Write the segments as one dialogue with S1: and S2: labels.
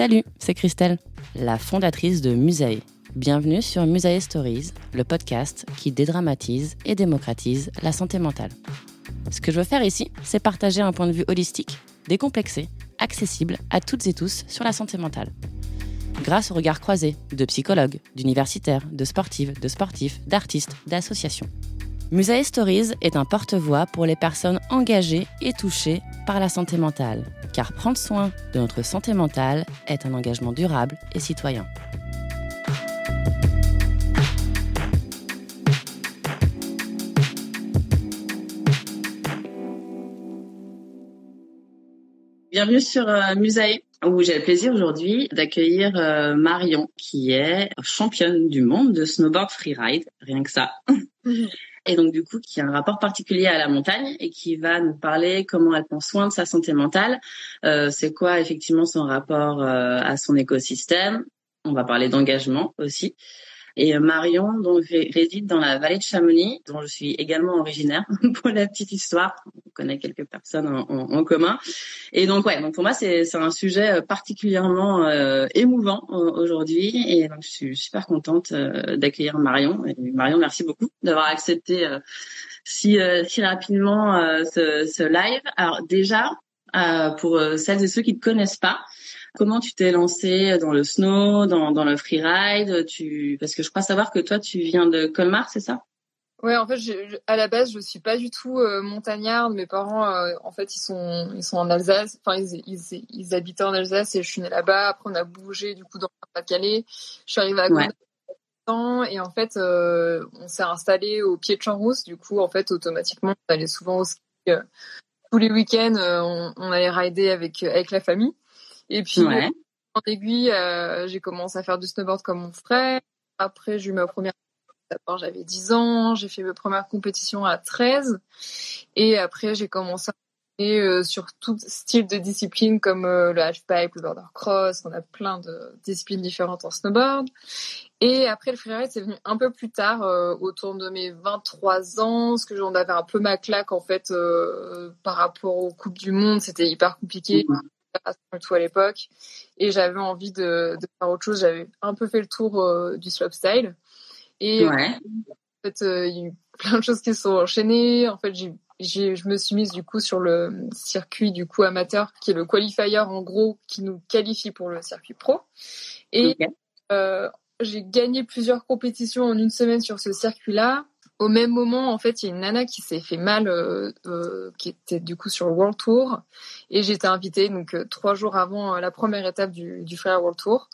S1: Salut, c'est Christelle, la fondatrice de Musae. Bienvenue sur Musae Stories, le podcast qui dédramatise et démocratise la santé mentale. Ce que je veux faire ici, c'est partager un point de vue holistique, décomplexé, accessible à toutes et tous sur la santé mentale. Grâce au regard croisé de psychologues, d'universitaires, de sportives, de sportifs, d'artistes, d'associations. Musae Stories est un porte-voix pour les personnes engagées et touchées par la santé mentale, car prendre soin de notre santé mentale est un engagement durable et citoyen. Bienvenue sur euh, Musae, où j'ai le plaisir aujourd'hui d'accueillir euh, Marion, qui est championne du monde de snowboard freeride, rien que ça. Et donc du coup qui a un rapport particulier à la montagne et qui va nous parler comment elle prend soin de sa santé mentale, euh, c'est quoi effectivement son rapport euh, à son écosystème. On va parler d'engagement aussi. Et euh, Marion donc réside dans la vallée de Chamonix, dont je suis également originaire pour la petite histoire. On connaît quelques personnes en, commun. Et donc ouais, donc pour moi c'est un sujet euh, particulièrement euh, émouvant aujourd'hui. Et donc je suis super contente euh, d'accueillir Marion. Marion, merci beaucoup d'avoir accepté si si rapidement ce, ce, live. Alors déjà pour celles et ceux qui ne connaissent pas. Comment tu t'es lancé dans le snow, dans, dans le freeride? Tu parce que je crois savoir que toi tu viens de Colmar, c'est ça?
S2: Ouais, en fait, à la base, je suis pas du tout euh, montagnarde. Mes parents, euh, en fait, ils sont, ils sont en Alsace. Enfin, ils, ils, ils, habitaient en Alsace et je suis née là-bas. Après, on a bougé du coup dans le Pas-de-Calais. Je suis arrivée à Grenoble et en fait, euh, on s'est installé au pied de Champs-Rousse. Du coup, en fait, automatiquement, on allait souvent au ski. tous les week-ends, on, on, allait rider avec avec la famille. Et puis, en aiguille, euh, j'ai commencé à faire du snowboard comme mon frère. Après, j'ai eu ma première D'abord, j'avais 10 ans, j'ai fait mes premières compétitions à 13. Et après, j'ai commencé à euh, sur tout style de discipline comme euh, le halfpipe, le border cross. On a plein de disciplines différentes en snowboard. Et après, le freeride, c'est venu un peu plus tard, euh, autour de mes 23 ans, parce que j'en avais un peu ma claque, en fait, par rapport aux Coupes du Monde. C'était hyper compliqué. Mmh tout à l'époque et j'avais envie de, de, faire autre chose. J'avais un peu fait le tour euh, du slopestyle et euh, en fait euh, il y a eu plein de choses qui se sont enchaînées. En fait j'ai je me suis mise du coup sur le circuit du coup amateur qui est le qualifier en gros qui nous qualifie pour le circuit pro. Et euh, j'ai gagné plusieurs compétitions en une semaine sur ce circuit là au même moment, en fait, il y a une nana qui s'est fait mal, euh, euh, qui était du coup sur le World Tour, et j'étais invitée donc trois jours avant la première étape du, du Frère World Tour.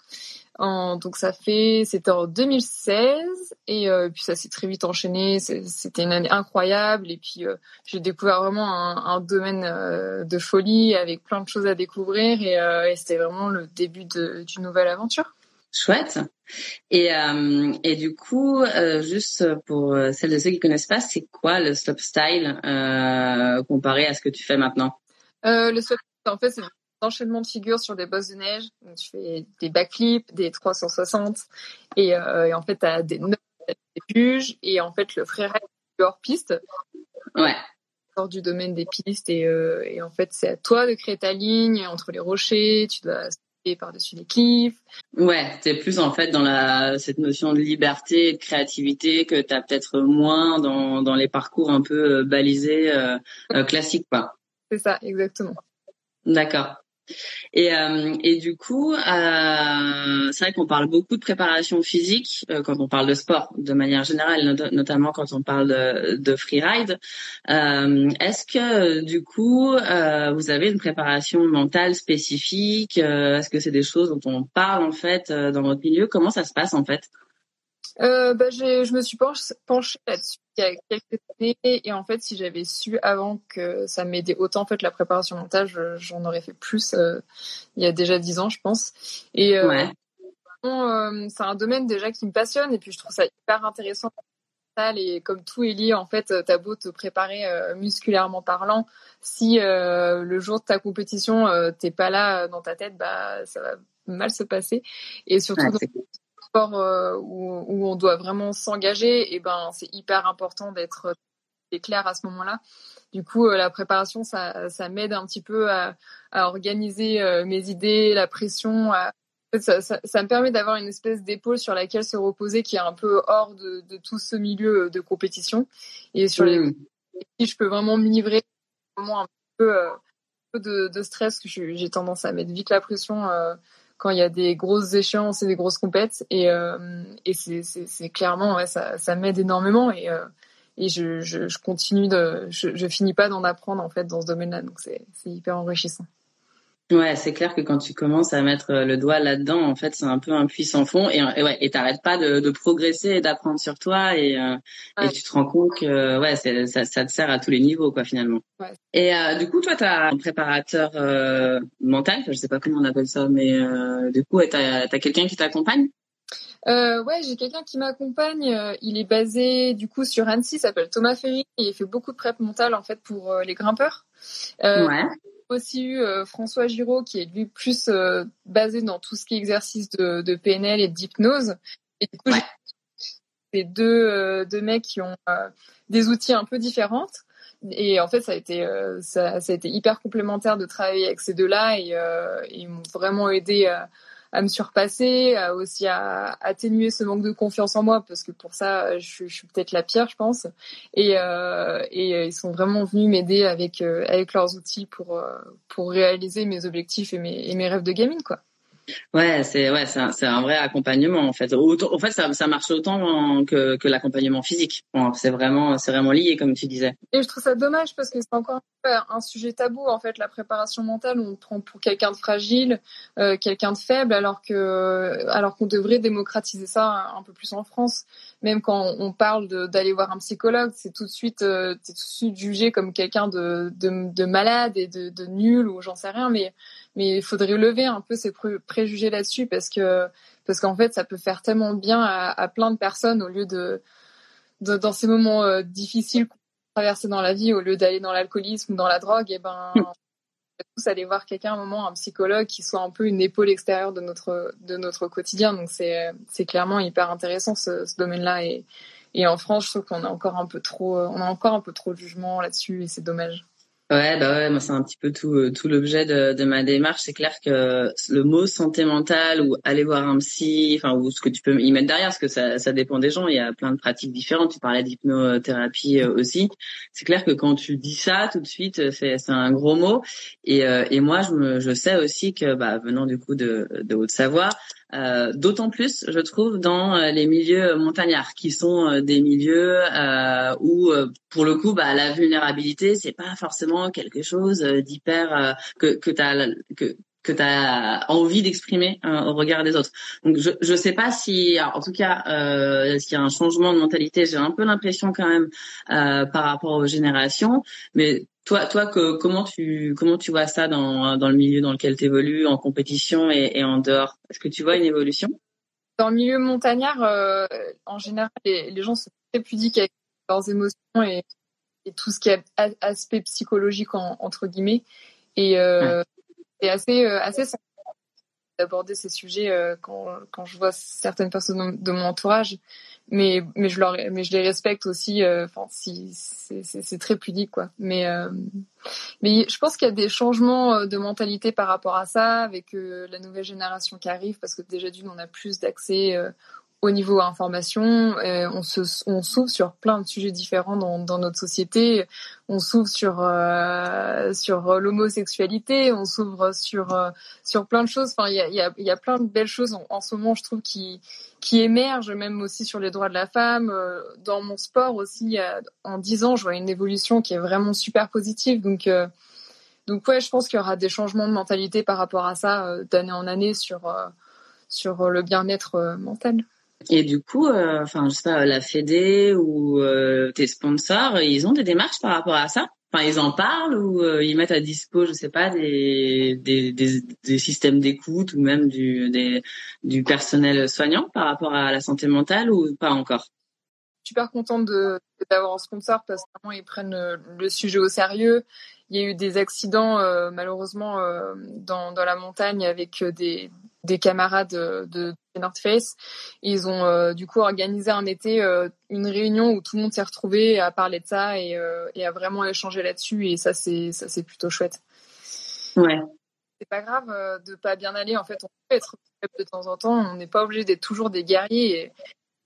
S2: En, donc ça fait, c'était en 2016, et puis ça s'est très vite enchaîné. C'était une année incroyable, et puis j'ai découvert vraiment un, un domaine de folie avec plein de choses à découvrir, et, et c'était vraiment le début d'une nouvelle aventure.
S1: Chouette. Et, euh, et du coup, euh, juste pour euh, celles de ceux qui connaissent pas, c'est quoi le stop style euh, comparé à ce que tu fais maintenant?
S2: Euh, Le stop en fait, c'est un enchaînement de figures sur des bosses de neige. Donc, tu fais des backflips, des 360, et, euh, et en fait, tu as des refuge et en fait le freeride hors piste.
S3: Ouais.
S2: Hors du domaine des pistes et, euh, et en fait c'est à toi de créer ta ligne entre les rochers, tu dois par-dessus les cliffs.
S3: Ouais, t'es plus en fait dans la cette notion de liberté et de créativité que t'as peut-être moins dans dans les parcours un peu euh, balisés euh, classiques quoi.
S2: C'est ça, exactement.
S3: D'accord. Et, euh, du coup, euh, c'est vrai qu'on parle beaucoup de préparation physique euh, quand on parle de sport, de manière générale, notamment quand on parle de, de freeride. Euh, est-ce que du coup, euh, vous avez une préparation mentale spécifique? Est-ce que c'est des choses dont on parle en fait dans votre milieu? Comment ça se passe en fait?
S2: Euh, bah, je me suis penchée là-dessus il y a quelques années et en fait si j'avais su avant que ça m'aidait autant en fait la préparation mentale j'en aurais fait plus euh, il y a déjà dix ans je pense. Et euh,
S3: ouais.
S2: c'est un domaine déjà qui me passionne et puis je trouve ça hyper intéressant. Et comme tout est lié en fait t'as beau te préparer musculairement parlant si le jour de ta compétition t'es pas là dans ta tête bah ça va mal se passer. Et surtout ouais, sport euh, où, où, on doit vraiment s'engager, et ben c'est hyper important d'être clair à ce moment-là. Du coup, euh, la préparation, ça, ça m'aide un petit peu à, à organiser euh, mes idées, la pression. À... Ça, ça, ça, me permet d'avoir une espèce d'épaule sur laquelle se reposer qui est un peu hors de, de tout ce milieu de compétition et sur mmh. les je peux vraiment me livrer un peu, un peu de, de, stress que j'ai tendance à mettre vite la pression euh, quand il y a des grosses échéances et des grosses compètes. Et, euh, c'est clairement ça, m'aide énormément. Et euh, je, continue de je, je finis pas d'en apprendre en fait dans ce domaine-là. Donc c'est hyper enrichissant.
S3: Ouais, c'est clair que quand tu commences à mettre le doigt là-dedans, en fait, c'est un peu un puits sans fond et, et ouais, et t'arrêtes pas de, de, progresser et d'apprendre sur toi et, euh, ouais. et tu te rends compte que ouais, ça, ça te sert à tous les niveaux quoi finalement.
S2: Ouais.
S3: Et euh, du coup, toi, tu as un préparateur euh, mental, je sais pas comment on appelle ça, mais euh, du coup, t'as as, quelqu'un qui t'accompagne?
S2: Euh, ouais, j'ai quelqu'un qui m'accompagne. Il est basé du coup sur Annecy, s'appelle Thomas Ferry et il fait beaucoup de prep mentale en fait pour les grimpeurs.
S3: ouais
S2: aussi eu euh, François Giraud qui est lui plus euh, basé dans tout ce qui est exercice de, de PNL et d'hypnose. Et du coup,
S3: ouais.
S2: j'ai deux, euh, deux mecs qui ont des outils un peu différents. Et en fait, ça a été ça, ça, a été hyper complémentaire de travailler avec ces deux-là et, et ils m'ont vraiment aidé à à me surpasser, aussi à atténuer ce manque de confiance en moi parce que pour ça je, je suis peut-être la pire je pense et, euh, et ils sont vraiment venus m'aider avec euh, avec leurs outils pour euh, pour réaliser mes objectifs et mes, et mes rêves de gaming quoi.
S3: Ouais, c'est ouais, c'est un, vrai accompagnement en fait. En fait, ça, ça marche autant que, l'accompagnement physique. C'est vraiment c'est vraiment lié comme tu disais.
S2: Et je trouve ça dommage parce que c'est encore un sujet tabou en fait. La préparation mentale, on prend pour quelqu'un de fragile, euh, quelqu'un de faible, alors que alors qu'on devrait démocratiser ça un peu plus en France. Même quand on parle d'aller voir un psychologue, c'est tout de suite euh, tout de suite jugé comme quelqu'un de, de, de malade et de, de nul ou j'en sais rien, mais mais il faudrait lever un peu ces préjugés là-dessus parce que parce qu'en fait ça peut faire tellement bien à, plein de personnes au lieu de, dans ces moments euh, difficiles qu'on traverser dans la vie au lieu d'aller dans l'alcoolisme ou dans la drogue et ben mm. Tous aller voir quelqu'un un moment un psychologue qui soit un peu une épaule extérieure de notre de notre quotidien donc c'est c'est clairement hyper intéressant ce, ce domaine-là et et en France je trouve qu'on a encore un peu trop on a encore un peu trop de jugement là-dessus et c'est dommage.
S3: Ouais, bah ouais, moi c'est un petit peu tout euh, tout l'objet de, de ma démarche. C'est clair que le mot santé mentale ou aller voir un psy, enfin ou ce que tu peux y mettre derrière, parce que ça ça dépend des gens. Il y a plein de pratiques différentes. Tu parlais d'hypnothérapie euh, aussi. C'est clair que quand tu dis ça tout de suite, euh, c'est c'est un gros mot. Et et moi je me je sais aussi que bah venant du coup de de Haute-Savoie, euh, D'autant plus, je trouve, dans euh, les milieux montagnards, qui sont euh, des milieux où, pour le coup, bah, la vulnérabilité, c'est pas forcément quelque chose d'hyper que que t'as que que tu as envie d'exprimer au regard des autres. Donc je je sais pas si en tout cas euh, s'il y a un changement de mentalité, j'ai un peu l'impression quand même par rapport aux générations, mais toi, toi, que, comment tu comment tu vois ça dans, dans le milieu dans lequel tu évolues, en compétition et, et en dehors? Est-ce que tu vois une évolution?
S2: Dans le milieu montagnard, euh, en général, les, les, gens sont très pudiques avec leurs émotions et, et tout ce qui est aspect psychologique en, entre guillemets. Et euh, ouais. C'est assez euh, assez d'aborder ces sujets quand, quand je vois certaines personnes de mon entourage. Mais mais je leur mais je les respecte aussi enfin si c'est très pudique quoi. Mais mais je pense qu'il y a des changements de mentalité par rapport à ça avec la nouvelle génération qui arrive parce que déjà d'une on a plus d'accès au niveau information, euh, on s'ouvre sur plein de sujets différents dans, notre société. On s'ouvre sur euh, sur l'homosexualité, on s'ouvre sur euh, sur plein de choses. Enfin, il y a, y, y a plein de belles choses en, en, ce moment, je trouve, qui qui émergent, même aussi sur les droits de la femme. Dans mon sport aussi, en dix ans, je vois une évolution qui est vraiment super positive. Donc donc ouais, je pense qu'il y aura des changements de mentalité par rapport à ça d'année en année sur sur le bien-être mental.
S3: Et du coup, euh, enfin, je sais pas, la Fédé ou euh, tes sponsors, ils ont des démarches par rapport à ça? Enfin, ils en parlent ou euh, ils mettent à dispo, je sais pas, des des, des, systèmes d'écoute ou même du du personnel soignant par rapport à la santé mentale ou pas encore?
S2: Super contente d'avoir un sponsor parce que ils prennent le sujet au sérieux. Il y a eu des accidents malheureusement dans dans la montagne avec des des camarades de, North Face. Ils ont euh, du coup organisé un été euh, une réunion où tout le monde s'est retrouvé à parler de ça et, euh, et à vraiment échanger là-dessus et ça c'est ça c'est plutôt chouette.
S3: Ouais.
S2: C'est pas grave de pas bien aller en fait on peut être de temps en temps on n'est pas obligé d'être toujours des guerriers et,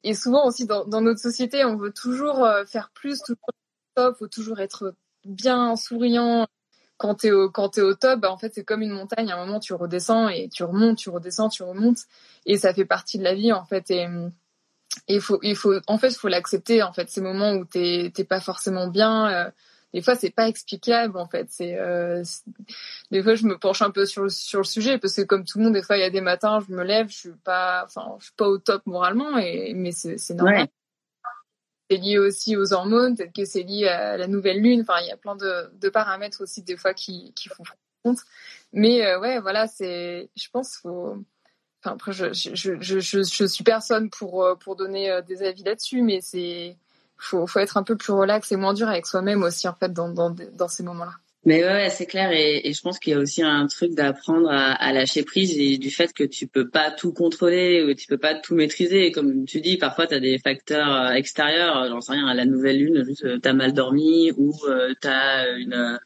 S2: et souvent aussi dans, dans, notre société on veut toujours faire plus toujours top faut toujours être bien souriant. Quand tu es au quand es au top bah, en fait c'est comme une montagne. À un moment tu redescends et tu remontes tu redescends tu remontes. Et ça fait partie de la vie en fait. Et il faut il faut en fait faut l'accepter en fait ces moments où t'es pas forcément bien euh, des fois c'est pas explicable en fait. C'est euh, des fois je me penche un peu sur sur le sujet parce que comme tout le monde des fois il y a des matins je me lève je suis pas enfin je suis pas au top moralement et mais c'est c'est normal c'est lié aussi aux hormones, peut-être que c'est lié à la nouvelle lune. Enfin, il y a plein de, paramètres aussi des fois qui, font compte. Mais euh, ouais, voilà, c'est, je pense, faut. Enfin, après, je, je, je, je, je suis personne pour euh, pour donner euh, des avis là-dessus, mais c'est faut faut être un peu plus relax et moins dur avec soi-même aussi en fait dans dans, dans ces moments-là.
S3: Mais ouais, c'est clair et, je pense qu'il y a aussi un truc d'apprendre à, lâcher prise et du fait que tu peux pas tout contrôler ou tu peux pas tout maîtriser. Comme tu dis, parfois tu as des facteurs euh, extérieurs, euh, j'en sais rien, à la nouvelle lune, juste euh, t'as mal dormi ou t'as une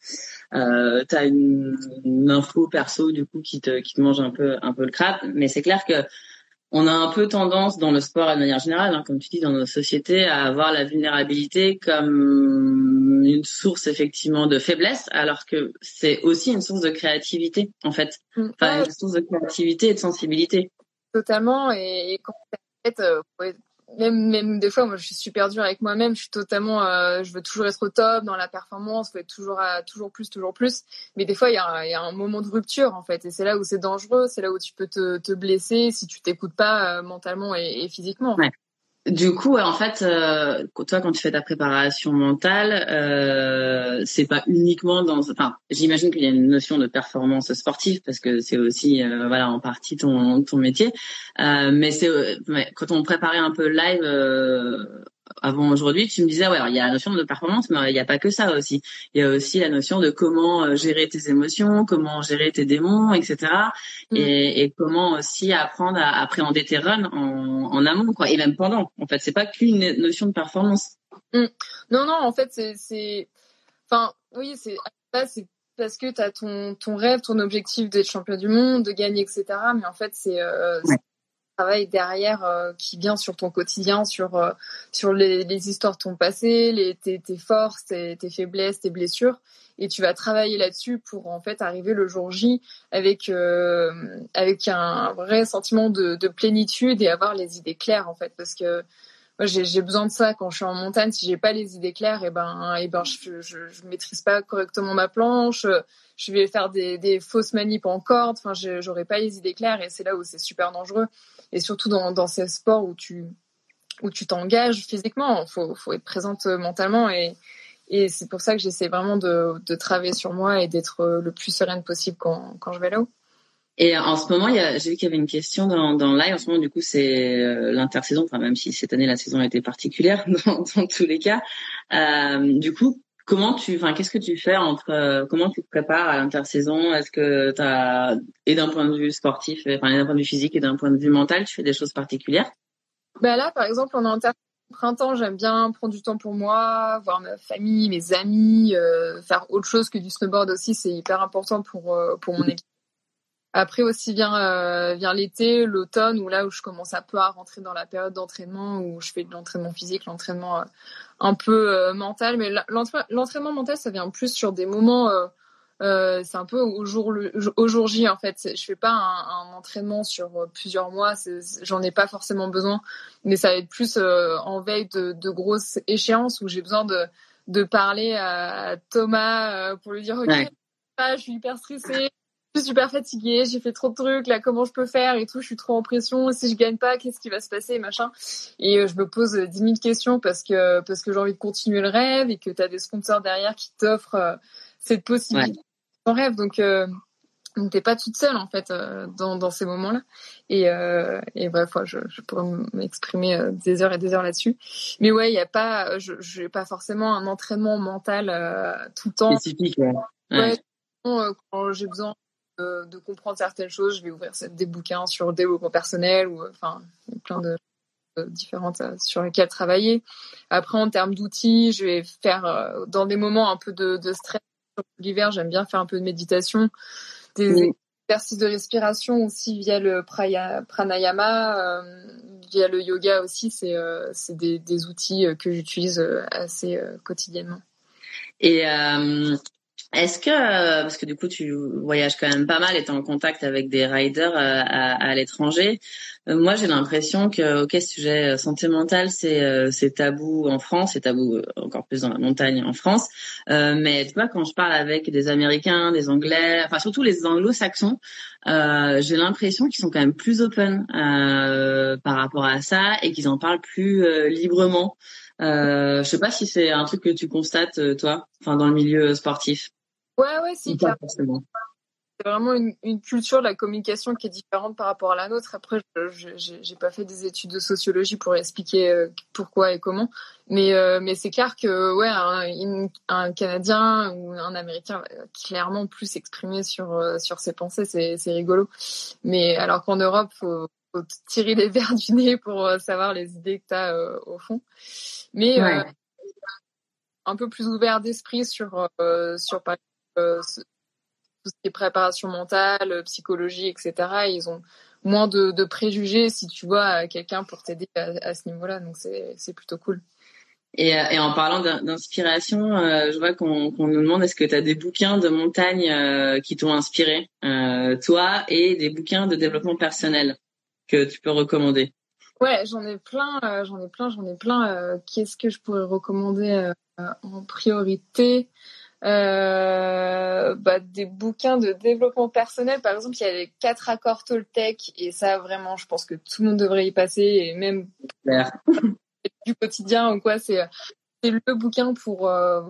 S3: euh, t'as une, une, info perso du coup qui te qui te mange un peu un peu le crap. Mais c'est clair que on a un peu tendance dans le sport de manière générale, hein, comme tu dis, dans nos sociétés, à avoir la vulnérabilité comme une source effectivement de faiblesse, alors que c'est aussi une source de créativité en fait, mm. enfin une source de créativité et de sensibilité.
S2: Totalement. Et, quand euh, même même des fois moi je suis super dure avec moi-même. Je suis totalement euh, je veux toujours être au top dans la performance faut être toujours à toujours plus toujours plus. Mais des fois il y a, un moment de rupture en fait. Et c'est là où c'est dangereux. C'est là où tu peux te, te blesser si tu t'écoutes pas euh, mentalement et, physiquement.
S3: Du coup, en fait, euh, toi, quand tu fais ta préparation mentale, euh, c'est pas uniquement dans. Enfin, j'imagine qu'il y a une notion de performance sportive parce que c'est aussi, euh, voilà, en partie ton ton métier. Euh, mais c'est quand on préparait un peu live avant aujourd'hui, tu me disais, ouais, alors, il y a la notion de performance, mais il n'y a pas que ça aussi. Il y a aussi la notion de comment euh, gérer tes émotions, comment gérer tes démons, etc. Mm. Et, et, comment aussi apprendre à appréhender tes runs en, en, amont, quoi, et même pendant. En fait, c'est pas qu'une notion de performance.
S2: Mm. Non, non, en fait, c'est, enfin, oui, c'est, c'est parce que tu as ton, ton rêve, ton objectif d'être champion du monde, de gagner, etc. Mais en fait, c'est euh, travail derrière euh, qui vient sur ton quotidien, sur euh, sur les, histoires de ton passé, les, tes, forces, tes, tes, faiblesses, tes blessures, et tu vas travailler là-dessus pour en fait arriver le jour J avec euh, avec un vrai sentiment de, de, plénitude et avoir les idées claires en fait, parce que moi j'ai besoin de ça quand je suis en montagne. Si j'ai pas les idées claires, et eh ben et eh ben je, je, je maîtrise pas correctement ma planche. Je vais faire des, des fausses manips en corde. Enfin, j'aurais pas les idées claires et c'est là où c'est super dangereux et surtout dans, ces sports où tu où tu t'engages physiquement, faut faut être présente mentalement et et c'est pour ça que j'essaie vraiment de, de travailler sur moi et d'être le plus sereine possible quand, quand je vais là-haut.
S3: Et en ce moment, j'ai vu qu'il y avait une question dans, dans live. En ce moment, du coup, c'est euh, l'intersaison. Enfin, même si cette année la saison a été particulière dans, tous les cas. Euh, du coup, comment tu, enfin, qu'est-ce que tu fais entre, comment tu te prépares à l'intersaison? Est-ce que tu as, et d'un point de vue sportif, enfin, d'un point de vue physique et d'un point de vue mental, tu fais des choses particulières?
S2: Ben là, par exemple, en inter printemps, j'aime bien prendre du temps pour moi, voir ma famille, mes amis, euh, faire autre chose que du snowboard aussi, c'est hyper important pour euh, pour mon équipe. Après aussi vient euh, vient l'été, l'automne où là où je commence un peu à rentrer dans la période d'entraînement où je fais de l'entraînement physique, l'entraînement un peu mental, mais l'entraînement mental ça vient plus sur des moments euh, c'est un peu au jour le au jour J en fait. Je fais pas un, un entraînement sur euh, plusieurs mois, j'en ai pas forcément besoin, mais ça va être plus euh, en veille de, de, grosses échéances où j'ai besoin de de parler à Thomas pour lui dire ok, je suis hyper stressée, je suis super fatiguée, j'ai fait trop de trucs là, comment je peux faire et tout, je suis trop en pression. Si je gagne pas, qu'est-ce qui va se passer, machin. Et je me pose dix mille questions parce que parce que j'ai envie de continuer le rêve et que tu as des sponsors derrière qui t'offrent cette possibilité ton rêve. Donc, euh, donc t'es pas toute seule en fait euh, dans, dans ces moments-là. Et, euh, et bref, je, je pourrais m'exprimer euh, des heures et des heures là-dessus. Mais ouais, il y a pas, je j'ai pas forcément un entraînement mental tout le temps.
S3: Spécifique. Ouais.
S2: ouais. quand j'ai besoin de, de, comprendre certaines choses, je vais ouvrir des bouquins sur le développement personnel ou enfin plein de différentes sur lesquelles travailler. Après, en termes d'outils, je vais faire dans des moments un peu de, de stress l'hiver, j'aime bien faire un peu de méditation, des exercices de respiration aussi via le pranayama, euh, via le yoga aussi. C'est euh, des, des, outils euh, que j'utilise assez quotidiennement.
S3: Et est-ce que, parce que du coup tu voyages quand même pas mal et en contact avec des riders à, à l'étranger, euh, moi, j'ai l'impression que, ok, sujet euh, santé mentale, c'est euh, c'est tabou en France, c'est tabou encore plus dans la montagne en France. Euh, mais tu vois, quand je parle avec des Américains, des Anglais, enfin surtout les Anglo-Saxons, euh, j'ai l'impression qu'ils sont quand même plus open euh, par rapport à ça et qu'ils en parlent plus librement. Euh, je sais pas si c'est un truc que tu constates toi, enfin dans le milieu sportif.
S2: Ouais, ouais, si. Forcément c'est vraiment une, une, culture de la communication qui est différente par rapport à la nôtre. Après, je j'ai pas fait des études de sociologie pour expliquer euh, pourquoi et comment, mais euh, mais c'est clair que ouais, un, un, Canadien ou un Américain va clairement plus s'exprimer sur euh, sur ses pensées, c'est c'est rigolo. Mais alors qu'en Europe, faut, faut tirer les verres du nez pour savoir les idées que tu as au fond. Mais un peu plus ouvert d'esprit sur sur par tout ce qui est préparation mentale, euh, psychologie, etc. ils ont moins de, de préjugés si tu vois quelqu'un pour t'aider à, ce niveau-là. Donc c'est plutôt cool.
S3: Et, euh, et en parlant d'inspiration, euh, je vois qu'on nous demande est-ce que tu as des bouquins de montagne qui t'ont inspiré, toi, et des bouquins de développement personnel que tu peux recommander?
S2: Ouais, j'en ai plein, j'en ai plein, j'en ai plein. Qu'est-ce que je pourrais recommander en priorité? Euh, bah, des bouquins de développement personnel. Par exemple, il y a les quatre accords Toltec et ça vraiment, je pense que tout le monde devrait y passer et même du quotidien ou quoi. C'est le bouquin pour euh,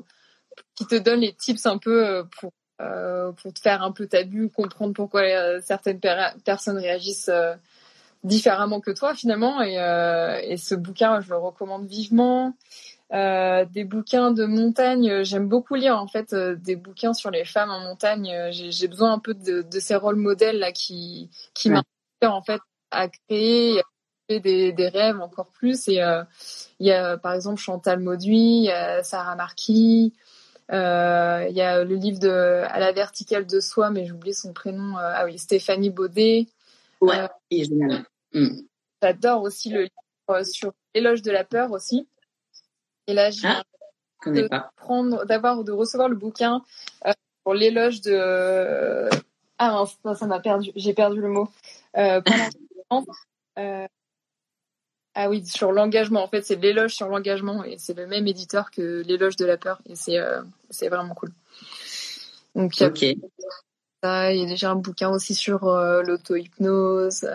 S2: qui te donne les tips un peu euh, pour euh, pour te faire un peu ta bulle, comprendre pourquoi certaines personnes réagissent différemment que toi finalement. Et, et ce bouquin, je le recommande vivement. Euh, des bouquins de montagne, euh, j'aime beaucoup lire en fait euh, des bouquins sur les femmes en montagne. J'ai besoin un peu de, de, ces rôles modèles là qui qui m'inspirent en fait à créer, à créer des, des, rêves encore plus. Et il y a par exemple Chantal Mauduit, Sarah Marquis, il y a le livre de à la verticale de soi, mais j'oublie son prénom. ah oui, Stéphanie Baudet.
S3: Ouais.
S2: Mm. J'adore aussi le livre sur l'éloge de la peur aussi. Et là, j'ai ah, de prendre, d'avoir, de recevoir le bouquin euh, pour l'éloge de. Ah ça m'a perdu, j'ai perdu le mot. Euh, euh, ah oui, sur l'engagement. En fait, c'est l'éloge sur l'engagement et c'est le même éditeur que l'éloge de la peur et c'est c'est vraiment cool. Donc il y a y déjà un bouquin aussi sur l'auto-hypnose.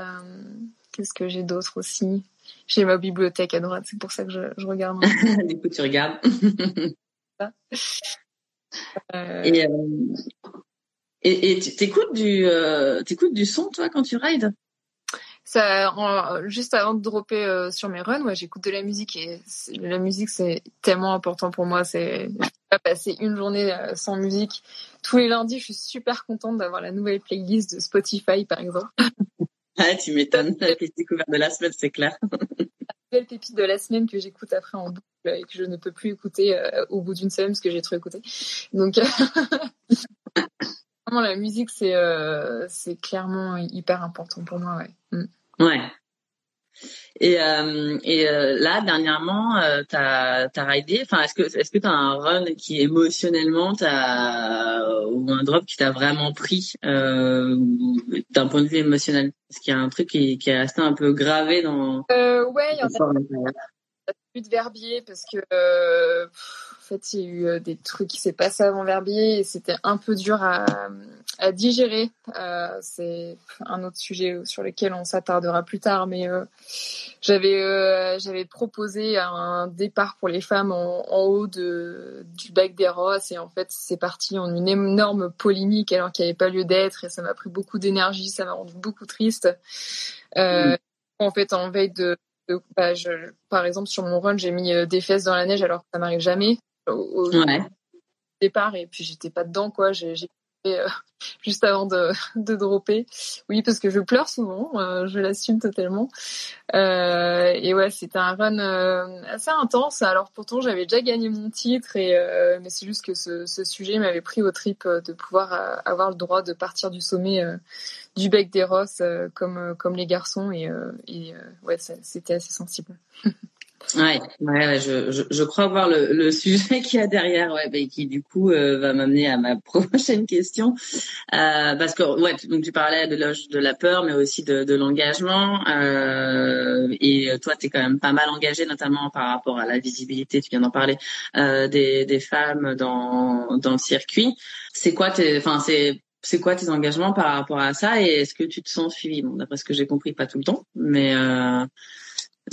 S2: Qu'est-ce que j'ai d'autre aussi? J'ai ma bibliothèque à droite, c'est pour ça que je, je regarde.
S3: du coup, tu regardes. euh... Et, euh... et, et t'écoutes du, euh, t'écoutes du son, toi, quand tu rides?
S2: Ça, juste avant de dropper euh, sur mes runs, ouais, j'écoute de la musique et la musique c'est tellement important pour moi. C'est, je peux pas passer une journée euh, sans musique. Tous les lundis, je suis super contente d'avoir la nouvelle playlist de Spotify, par exemple.
S3: Ah, tu m'étonnes. La petite découverte de la semaine, c'est clair.
S2: la pépite de la semaine que j'écoute après en boucle et que je ne peux plus écouter euh, au bout d'une semaine parce que j'ai trop écouté. Donc, vraiment, la musique, c'est, c'est clairement hyper important pour moi, ouais. Mm.
S3: Ouais. Et, euh, et euh, là, dernièrement, euh, t'as as ridé. Enfin, est-ce que est-ce que t'as un run qui émotionnellement t'as ou un drop qui t'a vraiment pris euh, d'un point de vue émotionnel? Est-ce qu'il y a un truc qui, qui est resté un peu gravé dans
S2: euh, Ouais, il y en a plus de Verbier parce que en fait il y a eu des trucs qui s'est passé avant Verbier et c'était un peu dur à, à digérer. Euh, c'est un autre sujet sur lequel on s'attardera plus tard, mais euh, j'avais euh, j'avais proposé un départ pour les femmes en, en haut de du bac des Rosses et en fait c'est parti en une énorme polémique alors qu'il n'y avait pas lieu d'être et ça m'a pris beaucoup d'énergie, ça m'a rendu beaucoup triste. Mmh. En fait, en veille de bah, je, par exemple, sur mon run, j'ai mis des fesses dans la neige alors que ça m'arrive jamais au, départ et puis j'étais pas dedans quoi. J'ai juste avant de, de dropper. Oui, parce que je pleure souvent, euh, je l'assume totalement. Euh, et ouais, c'était un run euh, assez intense. Alors pourtant, j'avais déjà gagné mon titre, et mais c'est juste que ce, ce sujet m'avait pris au trip de pouvoir avoir le droit de partir du sommet du bec des Rosses comme comme les garçons, et, et ouais, c'était assez sensible.
S3: Ouais, je, je, crois voir le, le sujet qu'il y a derrière, ouais, bah, qui du coup euh, va m'amener à ma prochaine question, euh, parce que ouais, donc tu parlais de, de la peur, mais aussi de, de l'engagement, euh, et toi, tu es quand même pas mal engagé, notamment par rapport à la visibilité, tu viens d'en parler, des, des femmes dans dans le circuit. C'est quoi tes, enfin c'est c'est quoi tes engagements par rapport à ça, et est-ce que tu te sens suivi Bon, d'après ce que j'ai compris, pas tout le temps, mais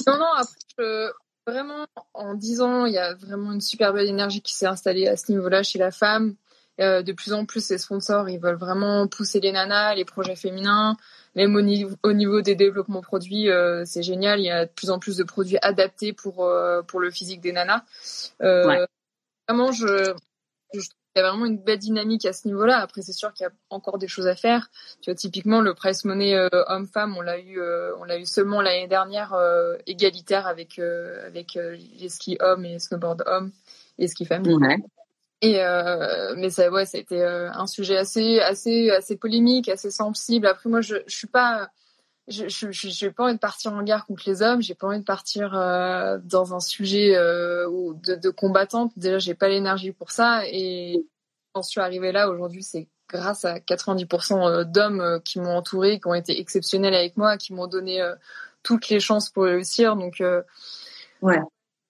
S2: non, non, après, vraiment, en dix ans, il y a vraiment une super belle énergie qui s'est installée à ce niveau-là chez la femme. Euh, de plus en plus, les sponsors, ils veulent vraiment pousser les nanas, les projets féminins. Même au niveau, au niveau des développements produits, euh, c'est génial. Il y a de plus en plus de produits adaptés pour euh, pour le physique des nanas. Euh, Vraiment, je, je il y a vraiment une belle dynamique à ce niveau-là. Après, c'est sûr qu'il y a encore des choses à faire. Tu vois, typiquement, le price money euh, homme-femme, on l'a eu, euh, on l'a eu seulement l'année dernière euh, égalitaire avec avec les skis hommes et snowboard hommes et ski femmes. Ouais. Et mais ça, ouais, c'était un sujet assez assez assez polémique, assez sensible. Après, moi, je, je suis pas je je j'ai pas envie de partir en guerre contre les hommes j'ai pas envie de partir euh, dans un sujet euh, de, de combattante déjà j'ai pas l'énergie pour ça. Et quand je suis arrivée là aujourd'hui c'est grâce à 90% euh, d'hommes euh, qui m'ont entouré qui ont été exceptionnels avec moi qui m'ont donné euh, toutes les chances pour réussir. Donc
S3: ouais.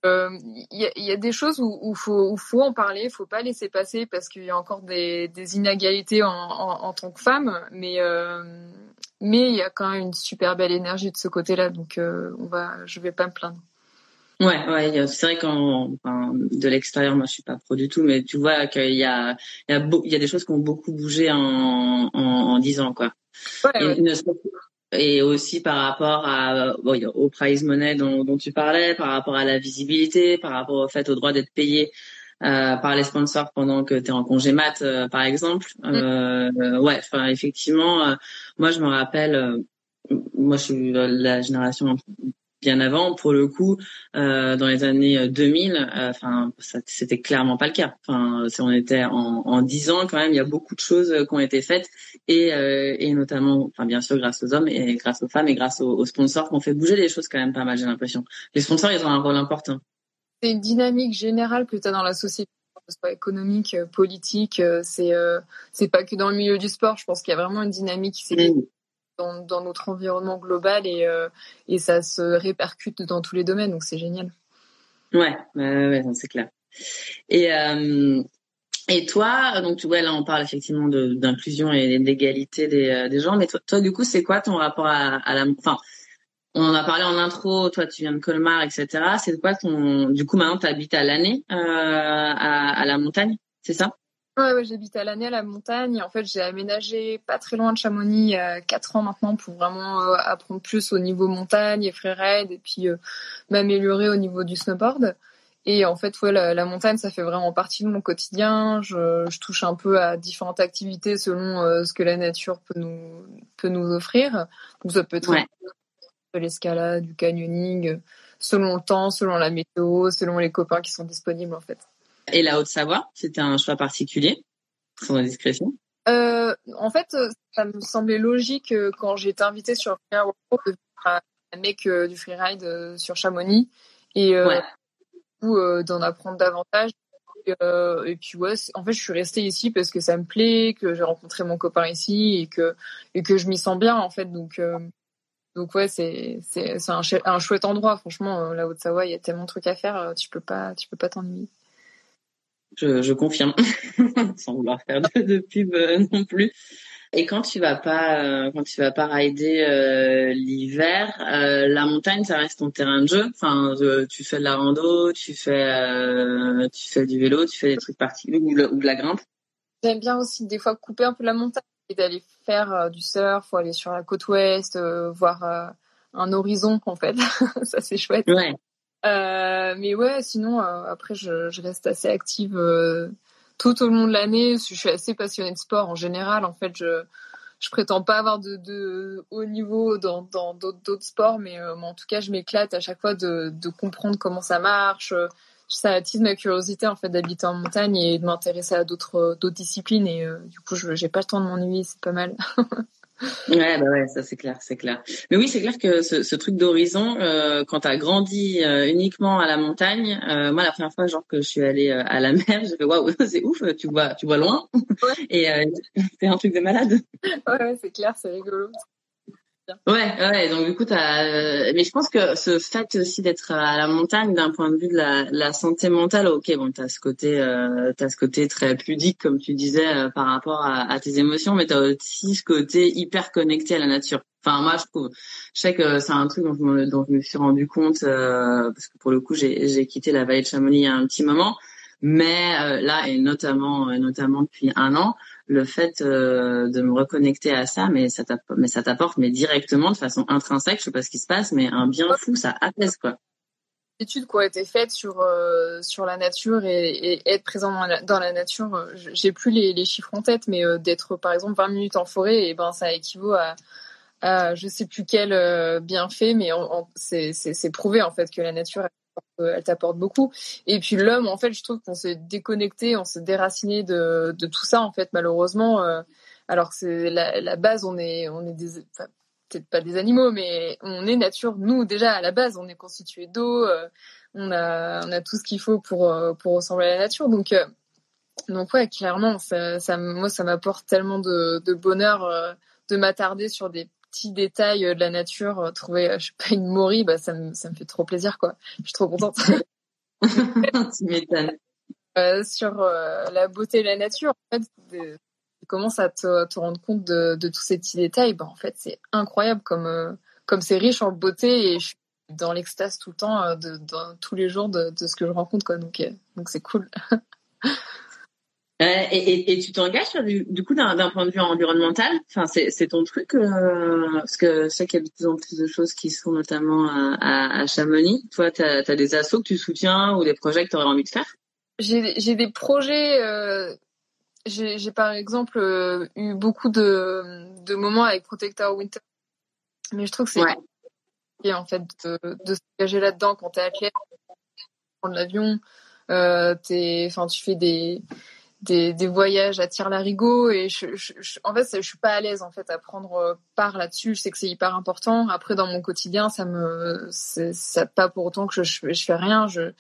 S2: il y, y, a des choses où, où faut où faut en parler, il faut pas laisser passer parce qu'il y a encore des, des inégalités en, en, en, tant que femme, mais euh, mais il y a quand même une super belle énergie de ce côté-là, donc euh, on va, je vais pas me plaindre.
S3: Ouais, ouais, c'est vrai qu'en enfin, de l'extérieur, moi je suis pas pro du tout, mais tu vois qu'il y a il y a, il y a des choses qui ont beaucoup bougé en en, 10 ans quoi. Ouais, et, et, aussi par rapport à bon, au prize money dont, dont tu parlais, par rapport à la visibilité, par rapport au fait au droit d'être payé euh, par les sponsors pendant que tu es en congé mat, euh, par exemple. Mm. Euh, ouais, enfin effectivement, euh, moi je me rappelle, moi je suis la génération bien avant, pour le coup, dans les années 2000, enfin c'était clairement pas le cas. Enfin, si on était en, en 10 ans quand même, il y a beaucoup de choses qui ont été faites et, et notamment, enfin bien sûr grâce aux hommes et grâce aux femmes et grâce aux, aux sponsors qu'on fait bouger les choses quand même pas mal. J'ai l'impression. Les sponsors, ils ont un rôle important
S2: c'est une dynamique générale que tu as dans la société, que ce soit économique, euh, politique. Euh, c'est euh, c'est pas que dans le milieu du sport. Je pense qu'il y a vraiment une dynamique qui s'est mmh. dans, dans, notre environnement global et, euh, et ça se répercute dans tous les domaines. Donc c'est génial.
S3: Ouais, ouais, ouais c'est clair. Et euh, et toi, donc tu vois là on parle effectivement d'inclusion et d'égalité des, des gens, mais toi, toi du coup c'est quoi ton rapport à, à la, enfin on en a parlé en intro, toi tu viens de Colmar, etc. C'est quoi ton... Du coup maintenant tu habites à l'année euh, à, à, la montagne, c'est ça?
S2: Ouais, ouais j'habite à l'année à la montagne. En fait, j'ai aménagé pas très loin de Chamonix il a 4 ans maintenant pour vraiment euh, apprendre plus au niveau montagne et freeride et puis euh, m'améliorer au niveau du snowboard. Et en fait, ouais, la, montagne, ça fait vraiment partie de mon quotidien. Je, je touche un peu à différentes activités selon euh, ce que la nature peut nous peut nous offrir. Donc ça peut être de l'escalade, du canyoning, selon le temps, selon la météo, selon les copains qui sont disponibles en fait.
S3: Et la Haute-Savoie, c'était un choix particulier, sans indiscrétion
S2: euh, En fait, ça me semblait logique euh, quand j'ai été invitée sur Freeride de faire un mec euh, du freeride sur Chamonix et d'en apprendre davantage. Et, puis ouais, en fait, je suis restée ici parce que ça me plaît, que j'ai rencontré mon copain ici et que et que je m'y sens bien en fait. Donc donc ouais, c'est c'est un, un, chouette endroit. Franchement, la Haute-Savoie, il y a tellement de trucs à faire, tu peux pas tu peux pas t'ennuyer.
S3: Je, je confirme, sans vouloir faire de, de pub euh, non plus. Et quand tu vas pas, euh, quand tu vas pas rider euh, l'hiver, la montagne, ça reste ton terrain de jeu. Enfin, tu fais de la rando, tu fais, tu fais du vélo, tu fais des trucs particuliers ou, ou, de la grimpe.
S2: J'aime bien aussi des fois couper un peu la montagne d'aller faire du surf, ou aller sur la côte ouest, voir un horizon en fait. ça c'est chouette.
S3: Ouais.
S2: Euh, mais ouais, sinon, euh, après, je, je, reste assez active euh, tout au long de l'année. Je suis assez passionnée de sport en général. En fait, je je prétends pas avoir de, de haut niveau dans dans d'autres sports, mais, en tout cas, je m'éclate à chaque fois de, de comprendre comment ça marche. Ça attise ma curiosité en fait d'habiter en montagne et de m'intéresser à d'autres d'autres disciplines. Et du coup, je j'ai pas le temps de m'ennuyer, c'est pas mal.
S3: Ouais, bah ouais, ça c'est clair, c'est clair. Mais oui, c'est clair que ce, ce truc d'horizon, euh, quand t'as grandi euh, uniquement à la montagne, euh, moi la première fois genre que je suis allée euh, à la mer, j'ai fait waouh, c'est ouf, tu vois, tu vois loin, et c'est un truc de malade.
S2: Ouais, c'est clair, c'est rigolo.
S3: Ouais, ouais. Donc du coup, t'as. Euh, mais je pense que ce fait aussi d'être à la montagne, d'un point de vue de la, la santé mentale, ok, bon, t'as ce côté, euh, t'as ce côté très pudique, comme tu disais, euh, par rapport à, à, tes émotions, mais t'as aussi ce côté hyper connecté à la nature. Enfin, moi, je trouve. Je sais que c'est un truc dont je me, dont je me suis rendu compte euh, parce que pour le coup, j'ai quitté la vallée de Chamonix il y a un petit moment, mais là et notamment, notamment depuis un an le fait euh, de me reconnecter à ça, mais ça t'apporte, mais directement de façon intrinsèque, je sais pas ce qui se passe, mais un bien fou, ça apaise quoi.
S2: Études qui ont été faites sur euh, sur la nature et, être présent dans la, dans la nature, euh, j'ai plus les, chiffres en tête, mais d'être par exemple 20 minutes en forêt, et ben ça équivaut à, à je sais plus quel bienfait, mais c'est prouvé en fait que la nature elle t'apporte beaucoup. Et puis l'homme, en fait, je trouve qu'on s'est déconnecté, on s'est déraciné de, de tout ça, en fait, malheureusement. Euh, alors que c'est la, base, on est, on est des, peut-être pas des animaux, mais on est nature. Nous, déjà à la base, on est constitué d'eau, euh, on a, on a tout ce qu'il faut pour euh, pour ressembler à la nature. Donc donc ouais, clairement, ça, moi, ça m'apporte tellement de bonheur de m'attarder sur des petits détails euh, de la nature, euh, trouver, euh, je sais pas, une morie, bah, ça me, ça me fait trop plaisir, quoi. Je suis trop contente.
S3: tu m'étonnes.
S2: sur la beauté de la nature, en fait, de, tu commences à te, te, rendre compte de, de, tous ces petits détails. Bah, en fait, c'est incroyable comme comme c'est riche en beauté et je suis dans l'extase tout le temps, de, tous les jours de, de, ce que je rencontre, quoi. Donc, donc c'est cool.
S3: Euh, et, et, et, tu t'engages du, du coup d'un point de vue environnemental? Enfin, c'est ton truc euh, parce que je sais qu'il y a de plus en plus de choses qui sont notamment à, à, Chamonix. Toi, tu as, des assos que tu soutiens ou des projets que tu aurais envie de faire?
S2: J'ai des projets. Euh, J'ai par exemple euh, eu beaucoup de, de moments avec Protector Winter, mais je trouve que c'est ouais. en fait de, de s'engager là-dedans quand t'es athlète, prendre l'avion, euh, enfin tu fais des des, des, voyages à tire-larigot et je, je, en fait je suis pas à l'aise en fait à prendre euh, part là-dessus. Je sais que c'est hyper important. Après dans mon quotidien ça me ça pas pour autant que je, je, fais rien. Je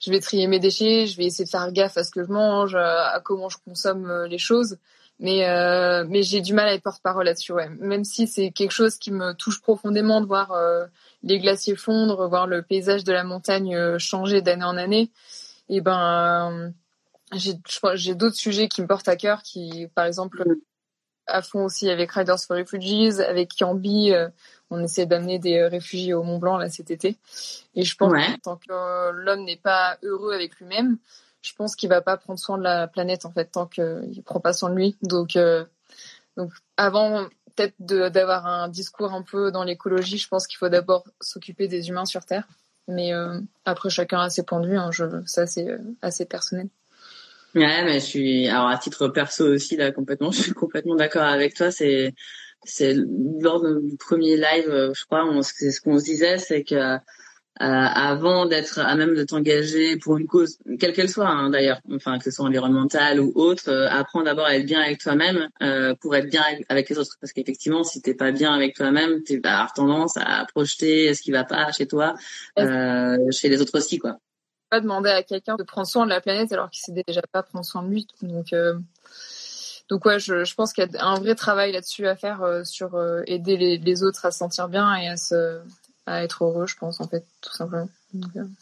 S2: je vais trier mes déchets je vais essayer de faire gaffe à ce que je mange à comment je consomme euh, les choses. Mais euh, mais j'ai du mal à être porte-parole là-dessus ouais. même si c'est quelque chose qui me touche profondément de voir euh, les glaciers fondre voir le paysage de la montagne changer d'année en année et ben j'ai d'autres sujets qui me portent à cœur, qui, par exemple, à fond aussi avec Riders for Refugees, avec Yambi, euh, on essaie d'amener des euh, réfugiés au Mont Blanc là cet été. Et je pense que tant que l'homme n'est pas heureux avec lui-même, je pense qu'il va pas prendre soin de la planète en fait tant qu'il prend pas soin de lui. Donc, donc avant peut-être d'avoir un discours un peu dans l'écologie, je pense qu'il faut d'abord s'occuper des humains sur Terre. Mais après, chacun a ses points de vue. Hein, je, ça, c'est assez personnel.
S3: Ouais, mais je suis alors à titre perso aussi là complètement, je suis complètement d'accord avec toi. C'est c'est lors du premier live, je crois, c'est ce qu'on se disait, c'est que euh, avant d'être à même de t'engager pour une cause, quelle qu'elle soit hein, d'ailleurs, enfin que ce soit environnementale ou autre, euh, apprends d'abord à être bien avec toi-même euh, pour être bien avec les autres. Parce qu'effectivement, si t'es pas bien avec toi-même, tu vas avoir tendance à projeter ce qui va pas chez toi, euh, chez les autres aussi, quoi
S2: pas demander à quelqu'un de prendre soin de la planète alors qu'il sait déjà pas prendre soin de lui. Donc, euh, donc ouais, je, je pense qu'il y a un vrai travail là-dessus à faire euh, sur euh, aider les, les, autres à se sentir bien et à se à être heureux, je pense en fait, tout simplement.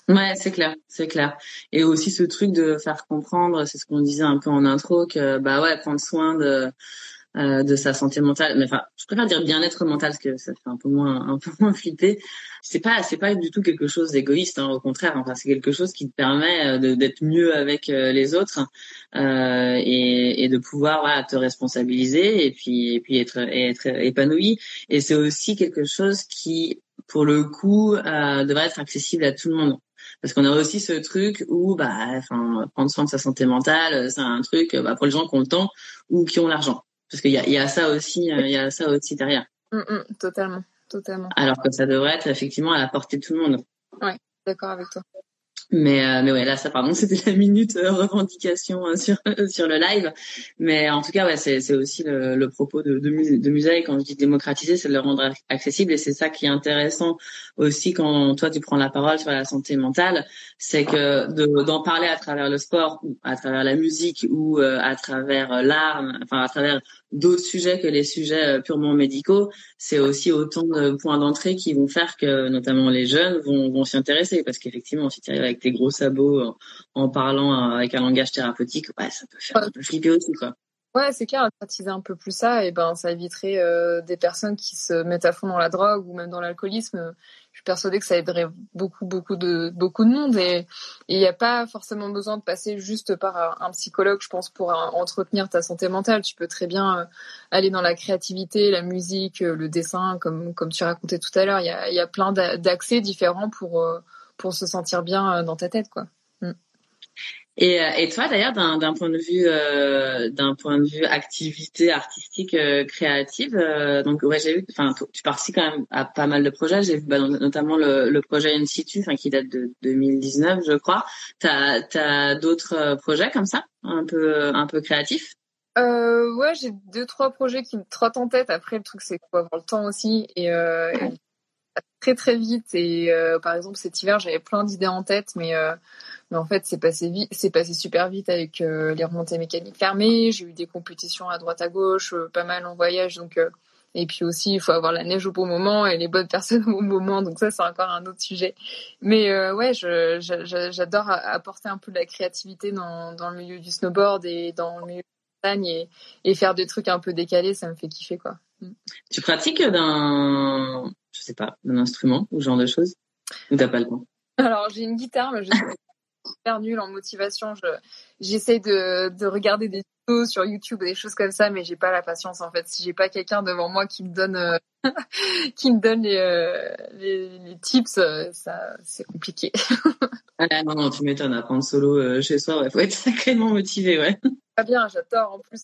S3: ouais, c'est clair, c'est clair. Et aussi ce truc de faire comprendre, c'est ce qu'on disait un peu en intro, que bah ouais, prendre soin de euh, de sa santé mentale. Mais enfin, je préfère dire bien-être mental parce que ça fait un peu moins un peu moins flipper. C'est pas c'est pas du tout quelque chose d'égoïste. Hein, au contraire, enfin c'est quelque chose qui te permet euh, d'être mieux avec euh, les autres euh, et, et, de pouvoir voilà, te responsabiliser et puis et puis être être épanoui. Et c'est aussi quelque chose qui pour le coup euh, devrait être accessible à tout le monde parce qu'on a aussi ce truc où bah enfin prendre soin de sa santé mentale c'est un truc bah, pour les gens qui ont le temps ou qui ont l'argent parce qu'il y a, y a ça aussi, euh, il y a ça aussi derrière.
S2: Mm, mm, totalement, totalement.
S3: Alors que ça devrait être effectivement à la portée de tout le monde.
S2: Ouais, d'accord avec toi.
S3: Mais euh, mais ouais là ça pardon c'était la minute euh, revendication hein, sur sur le live mais en tout cas ouais c'est c'est aussi le, le propos de de, de Musée quand je dis démocratiser c'est de le rendre accessible et c'est ça qui est intéressant aussi quand toi tu prends la parole sur la santé mentale c'est que de d'en parler à travers le sport ou à travers la musique ou euh, à travers l'art enfin à travers d'autres sujets que les sujets purement médicaux c'est aussi autant de points d'entrée qui vont faire que notamment les jeunes vont vont s'y intéresser parce qu'effectivement si tu arrives avec tes gros sabots en, parlant avec un langage thérapeutique, ouais, ça peut faire un peu flipper aussi, quoi.
S2: Ouais, c'est clair, pratiser un peu plus ça, et ben ça éviterait euh, des personnes qui se mettent à fond dans la drogue ou même dans l'alcoolisme. Suis persuadée que ça aiderait beaucoup, beaucoup de beaucoup de monde, et il n'y a pas forcément besoin de passer juste par un, psychologue, je pense, pour entretenir ta santé mentale. Tu peux très bien euh, aller dans la créativité, la musique, euh, le dessin, comme comme tu racontais tout à l'heure. Il y a, y a plein d'accès différents pour pour se sentir bien euh, dans ta tête, quoi.
S3: Et, euh, et toi d'ailleurs d'un point de vue euh, d'un point de vue activité artistique créative donc ouais j'ai vu enfin tu participes quand même à pas mal de projets. J'ai vu bah, notamment le, le projet In situ enfin qui date de 2019 je crois. T'as as, d'autres projets comme ça un peu un peu créatifs?
S2: Euh, ouais j'ai deux trois projets qui me trottent en tête. Après le truc c'est qu'il faut avoir le temps aussi. Et, euh, très très vite. Et euh, par exemple cet hiver j'avais plein d'idées en tête mais euh, mais en fait c'est passé vite c'est passé super vite avec euh, les remontées mécaniques fermées. J'ai eu des compétitions à droite à gauche pas mal en voyage. Donc et puis aussi il faut avoir la neige au bon moment et les bonnes personnes au bon moment. Donc ça c'est encore un autre sujet. Mais ouais j'adore apporter un peu de la créativité dans dans le milieu du snowboard et dans le milieu de la montagne et, faire des trucs un peu décalés ça me fait kiffer quoi.
S3: Tu pratiques d'un je sais pas, un instrument ou ce genre de choses? Ou t'as pas le temps?
S2: Alors j'ai une guitare, mais je suis super nulle en motivation. Je j'essaie de, de regarder des vidéos sur YouTube, des choses comme ça, mais j'ai pas la patience en fait. Si j'ai pas quelqu'un devant moi qui me donne euh, qui me donne les, euh, les, les, tips, euh, ça c'est compliqué.
S3: ah non non, tu m'étonnes. Apprendre solo chez soi, il faut être sacrément motivé, ouais.
S2: Pas bien, j'adore. En plus,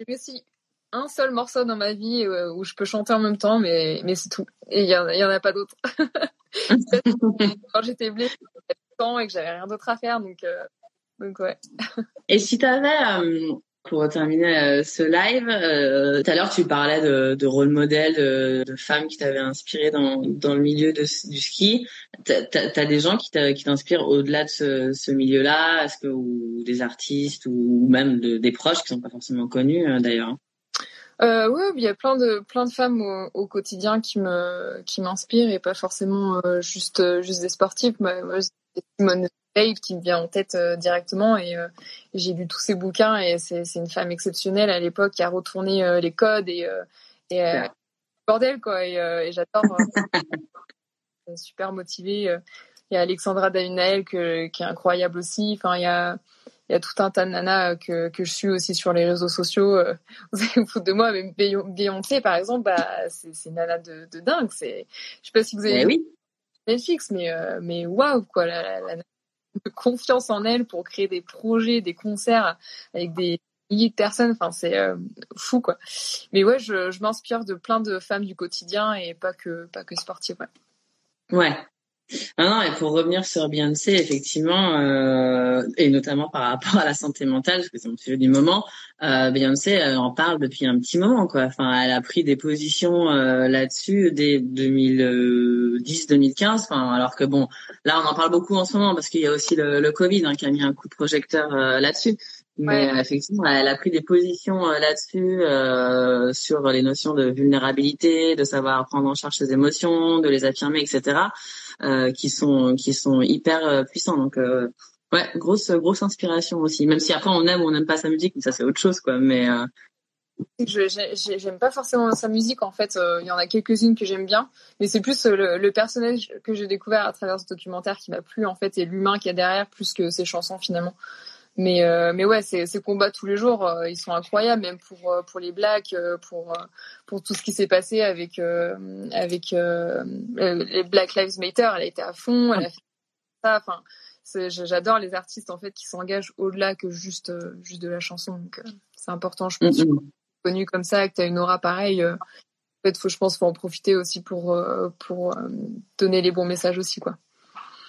S2: j'ai aussi un seul morceau dans ma vie euh, où je peux chanter en même temps, mais, mais c'est tout. Et il y, en, a pas d'autres. Quand j'étais blessée, j'avais temps et que j'avais rien d'autre à faire, donc, euh, donc ouais.
S3: et si tu avais, euh, pour terminer ce live, tout à l'heure tu parlais de, de rôle modèle, de, de femmes qui t'avaient inspiré dans, dans le milieu de, du ski. T'as as, des gens qui t'inspirent au-delà de ce, ce milieu-là, est-ce que ou des artistes ou même de, des proches qui sont pas forcément connus d'ailleurs?
S2: Euh, oui, il y a plein de plein de femmes au, au quotidien qui me qui m'inspirent et pas forcément euh, juste euh, juste des sportifs. Moi, moi Simone Veil qui me vient en tête euh, directement et j'ai lu tous ses bouquins et c'est une femme exceptionnelle à l'époque qui a retourné les codes et et bordel quoi et, et j'adore super motivée il y a Alexandra Daminael que, qui est incroyable aussi. Enfin, il y a, il y a tout un tas de nanas que, que je suis aussi sur les réseaux sociaux. Euh, vous allez vous foutre de moi, mais Beyoncé, par exemple, bah, c'est, une nana de, de dingue. C'est, je sais pas si vous avez
S3: eh vu
S2: Netflix, mais, euh, mais waouh, quoi, la, la, la, confiance en elle pour créer des projets, des concerts avec des milliers de personnes. Enfin, c'est euh, fou, quoi. Mais ouais, je, je m'inspire de plein de femmes du quotidien et pas que, pas que sportives,
S3: ouais. Ouais, non, non, et pour revenir sur Beyoncé, effectivement, euh, et notamment par rapport à la santé mentale, parce que c'est mon sujet du moment, euh, Beyoncé elle en parle depuis un petit moment, quoi. Enfin, elle a pris des positions euh, là-dessus dès 2010-2015. Enfin, alors que bon, là, on en parle beaucoup en ce moment parce qu'il y a aussi le, le Covid hein, qui a mis un coup de projecteur euh, là-dessus. Mais ouais. effectivement, elle a pris des positions euh, là-dessus euh, sur les notions de vulnérabilité, de savoir prendre en charge ses émotions, de les affirmer, etc. Euh, qui sont qui sont hyper euh, puissants. Donc euh, ouais, grosse grosse inspiration aussi. Même si après on aime ou on n'aime pas sa musique, ça c'est autre chose quoi. Mais
S2: j'aime pas forcément sa musique en fait. Il y en a quelques-unes que j'aime bien, mais c'est plus le, le, personnage que j'ai découvert à travers ce documentaire qui m'a plu en fait et l'humain qui y a derrière plus que ses chansons finalement. Mais, euh, mais ouais, ces, ces combats tous les jours, euh, ils sont incroyables, même pour, euh, pour les blacks, pour, pour tout ce qui s'est passé avec, avec les Black Lives Matter. Elle a été à fond, elle a fait ça. Enfin, j'adore les artistes en fait qui s'engagent au-delà que juste, juste de la chanson. Donc, c'est important, je pense. Mm Connu comme ça, que tu as une aura pareille. en fait, faut, je pense, faut en profiter aussi pour, pour donner les bons messages aussi, quoi.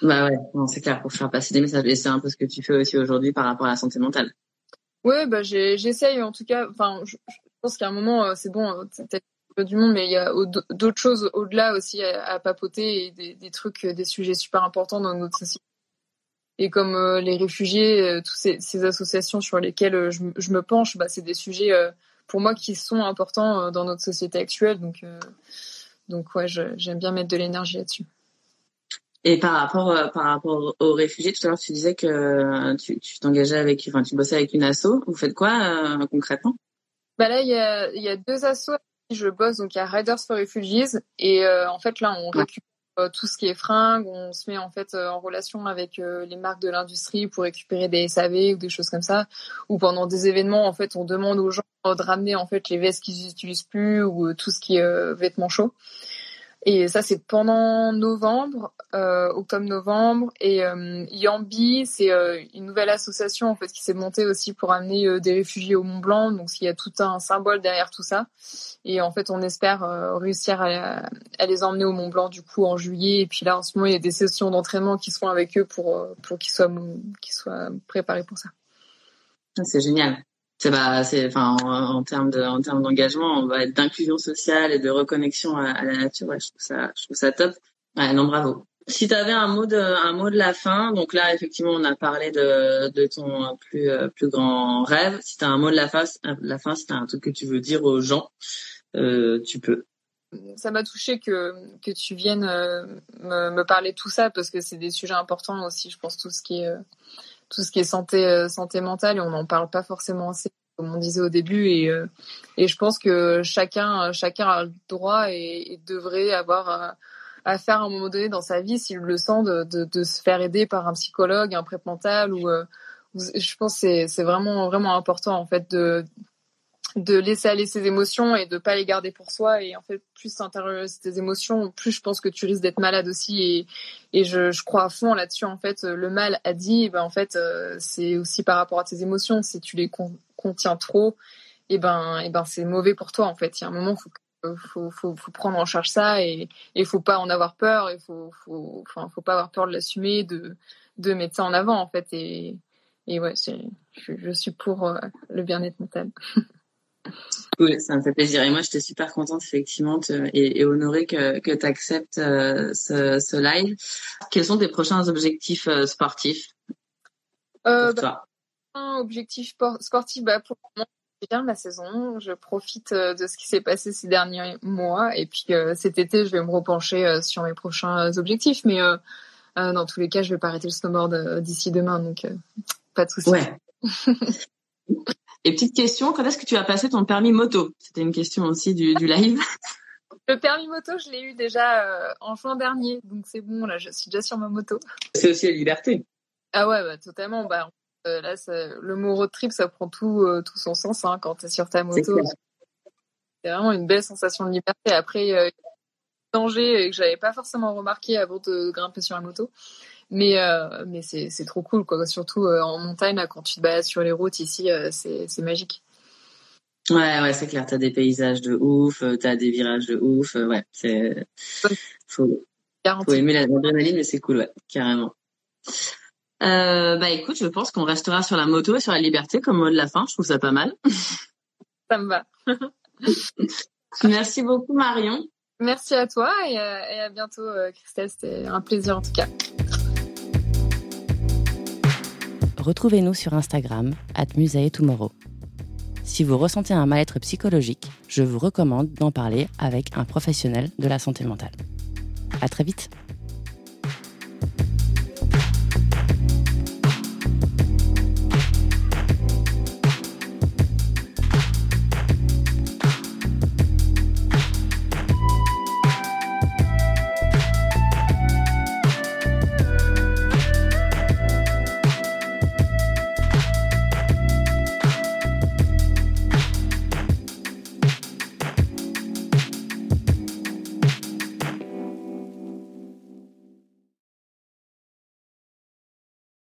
S3: Bah ouais, c'est clair, pour faire passer des messages. Et c'est un peu ce que tu fais aussi aujourd'hui par rapport à la santé mentale.
S2: Ouais, bah j'essaye en tout cas. Enfin, je, pense qu'à un moment, euh, c'est bon, peut-être du monde, mais il y a d'autres choses au-delà aussi à, papoter et des, trucs, des sujets super importants dans notre société. Et comme euh, les réfugiés, euh, toutes ces, associations sur lesquelles euh, je, me penche, bah, c'est des sujets euh, pour moi qui sont importants dans notre société actuelle. Donc, donc ouais, j'aime bien mettre de l'énergie là-dessus.
S3: Et par rapport euh, par rapport aux réfugiés, tout à l'heure tu disais que euh, tu t'engageais avec, enfin tu bossais avec une asso. Vous faites quoi euh, concrètement?
S2: Bah là il y a il y a deux assos je bosse donc il y a Riders for Refugees et en fait là on récupère tout ce qui est fringues, on se met en fait en relation avec les marques de l'industrie pour récupérer des SAV ou des choses comme ça. Ou pendant des événements en fait on demande aux gens de ramener en fait les vestes qu'ils n'utilisent plus ou tout ce qui est vêtements chauds. Et ça, c'est pendant novembre, euh, octobre-novembre. Et euh, Yambi, c'est euh, une nouvelle association en fait qui s'est montée aussi pour amener euh, des réfugiés au Mont Blanc. Donc, il y a tout un symbole derrière tout ça. Et en fait, on espère euh, réussir à, à, les emmener au Mont Blanc du coup en juillet. Et puis là, en ce moment, il y a des sessions d'entraînement qui sont avec eux pour euh, pour qu'ils soient qu'ils soient préparés pour ça.
S3: C'est génial c'est bah c'est enfin en, termes de en termes d'engagement on va être d'inclusion sociale et de reconnexion à, la nature. Je trouve ça je trouve ça top. Non bravo. Si tu avais un mot de un mot de la fin donc là effectivement on a parlé de de ton plus plus grand rêve. Si tu as un mot de la fin la fin si tu un truc que tu veux dire aux gens euh, tu peux.
S2: Ça m'a touché que que tu viennes euh, me, me, parler de tout ça parce que c'est des sujets importants aussi je pense tout ce qui est euh, tout ce qui est santé euh, santé mentale et on n'en parle pas forcément assez comme on disait au début. Et euh, et je pense que chacun chacun a le droit et, devrait avoir à, faire à un moment donné dans sa vie s'il le sent de, de, de, se faire aider par un psychologue un pré mental ou euh, je pense c'est c'est vraiment vraiment important en fait de de laisser aller ses émotions et de pas les garder pour soi. Et en fait plus t'intériorises tes émotions plus je pense que tu risques d'être malade aussi. Et et je, je crois à fond là-dessus en fait. Le mal a dit et ben en fait euh, c'est aussi par rapport à tes émotions. Si tu les con contiens trop et ben et ben c'est mauvais pour toi en fait. Il y a un moment faut faut, faut, prendre en charge ça et il faut pas en avoir peur il faut faut enfin faut pas avoir peur de l'assumer de de mettre ça en avant en fait. Et et ouais je, je suis pour euh, le bien-être mental
S3: Oui, ça me fait plaisir. Et moi, j'étais super contente, effectivement, te, et, et, honorée que, que tu acceptes euh, ce, ce, live. Quels sont tes prochains objectifs euh, sportifs?
S2: Euh, bah, Un objectif sportif, bah, pour moi, bien la saison. Je profite euh, de ce qui s'est passé ces derniers mois. Et puis cet été, je vais me repencher sur mes prochains objectifs. Mais dans tous les cas, je vais pas arrêter le snowboard d'ici demain. Donc, pas de souci.
S3: Ouais. Et petite question, quand est-ce que tu as passé ton permis moto? C'était une question aussi du, du live.
S2: Le permis moto, je l'ai eu déjà euh, en juin dernier, donc c'est bon, là, je suis déjà sur ma moto.
S3: C'est aussi la liberté.
S2: Ah ouais, bah, totalement. Bah, euh, là, le mot road trip, ça prend tout, euh, tout son sens hein, quand tu es sur ta moto. C'est vraiment une belle sensation de liberté. Après, euh, danger que j'avais pas forcément remarqué avant de grimper sur la moto. Mais, mais c'est trop cool, quoi. Surtout en montagne, là, quand tu te balades sur les routes ici, c'est magique.
S3: Ouais, ouais, c'est clair. T'as des paysages de ouf, euh, t'as des virages de ouf. Euh, ouais, c'est faut, faut aimer l'adrénaline, mais c'est cool, ouais, carrément. Euh, bah écoute, je pense qu'on restera sur la moto et sur la liberté comme mot de la fin. Je trouve ça pas mal.
S2: Ça me va.
S3: Merci beaucoup Marion.
S2: Merci à toi et, à bientôt Christelle. C'était un plaisir en tout cas.
S1: Retrouvez-nous sur Instagram, at Tomorrow. Si vous ressentez un mal-être psychologique, je vous recommande d'en parler avec un professionnel de la santé mentale. À très vite!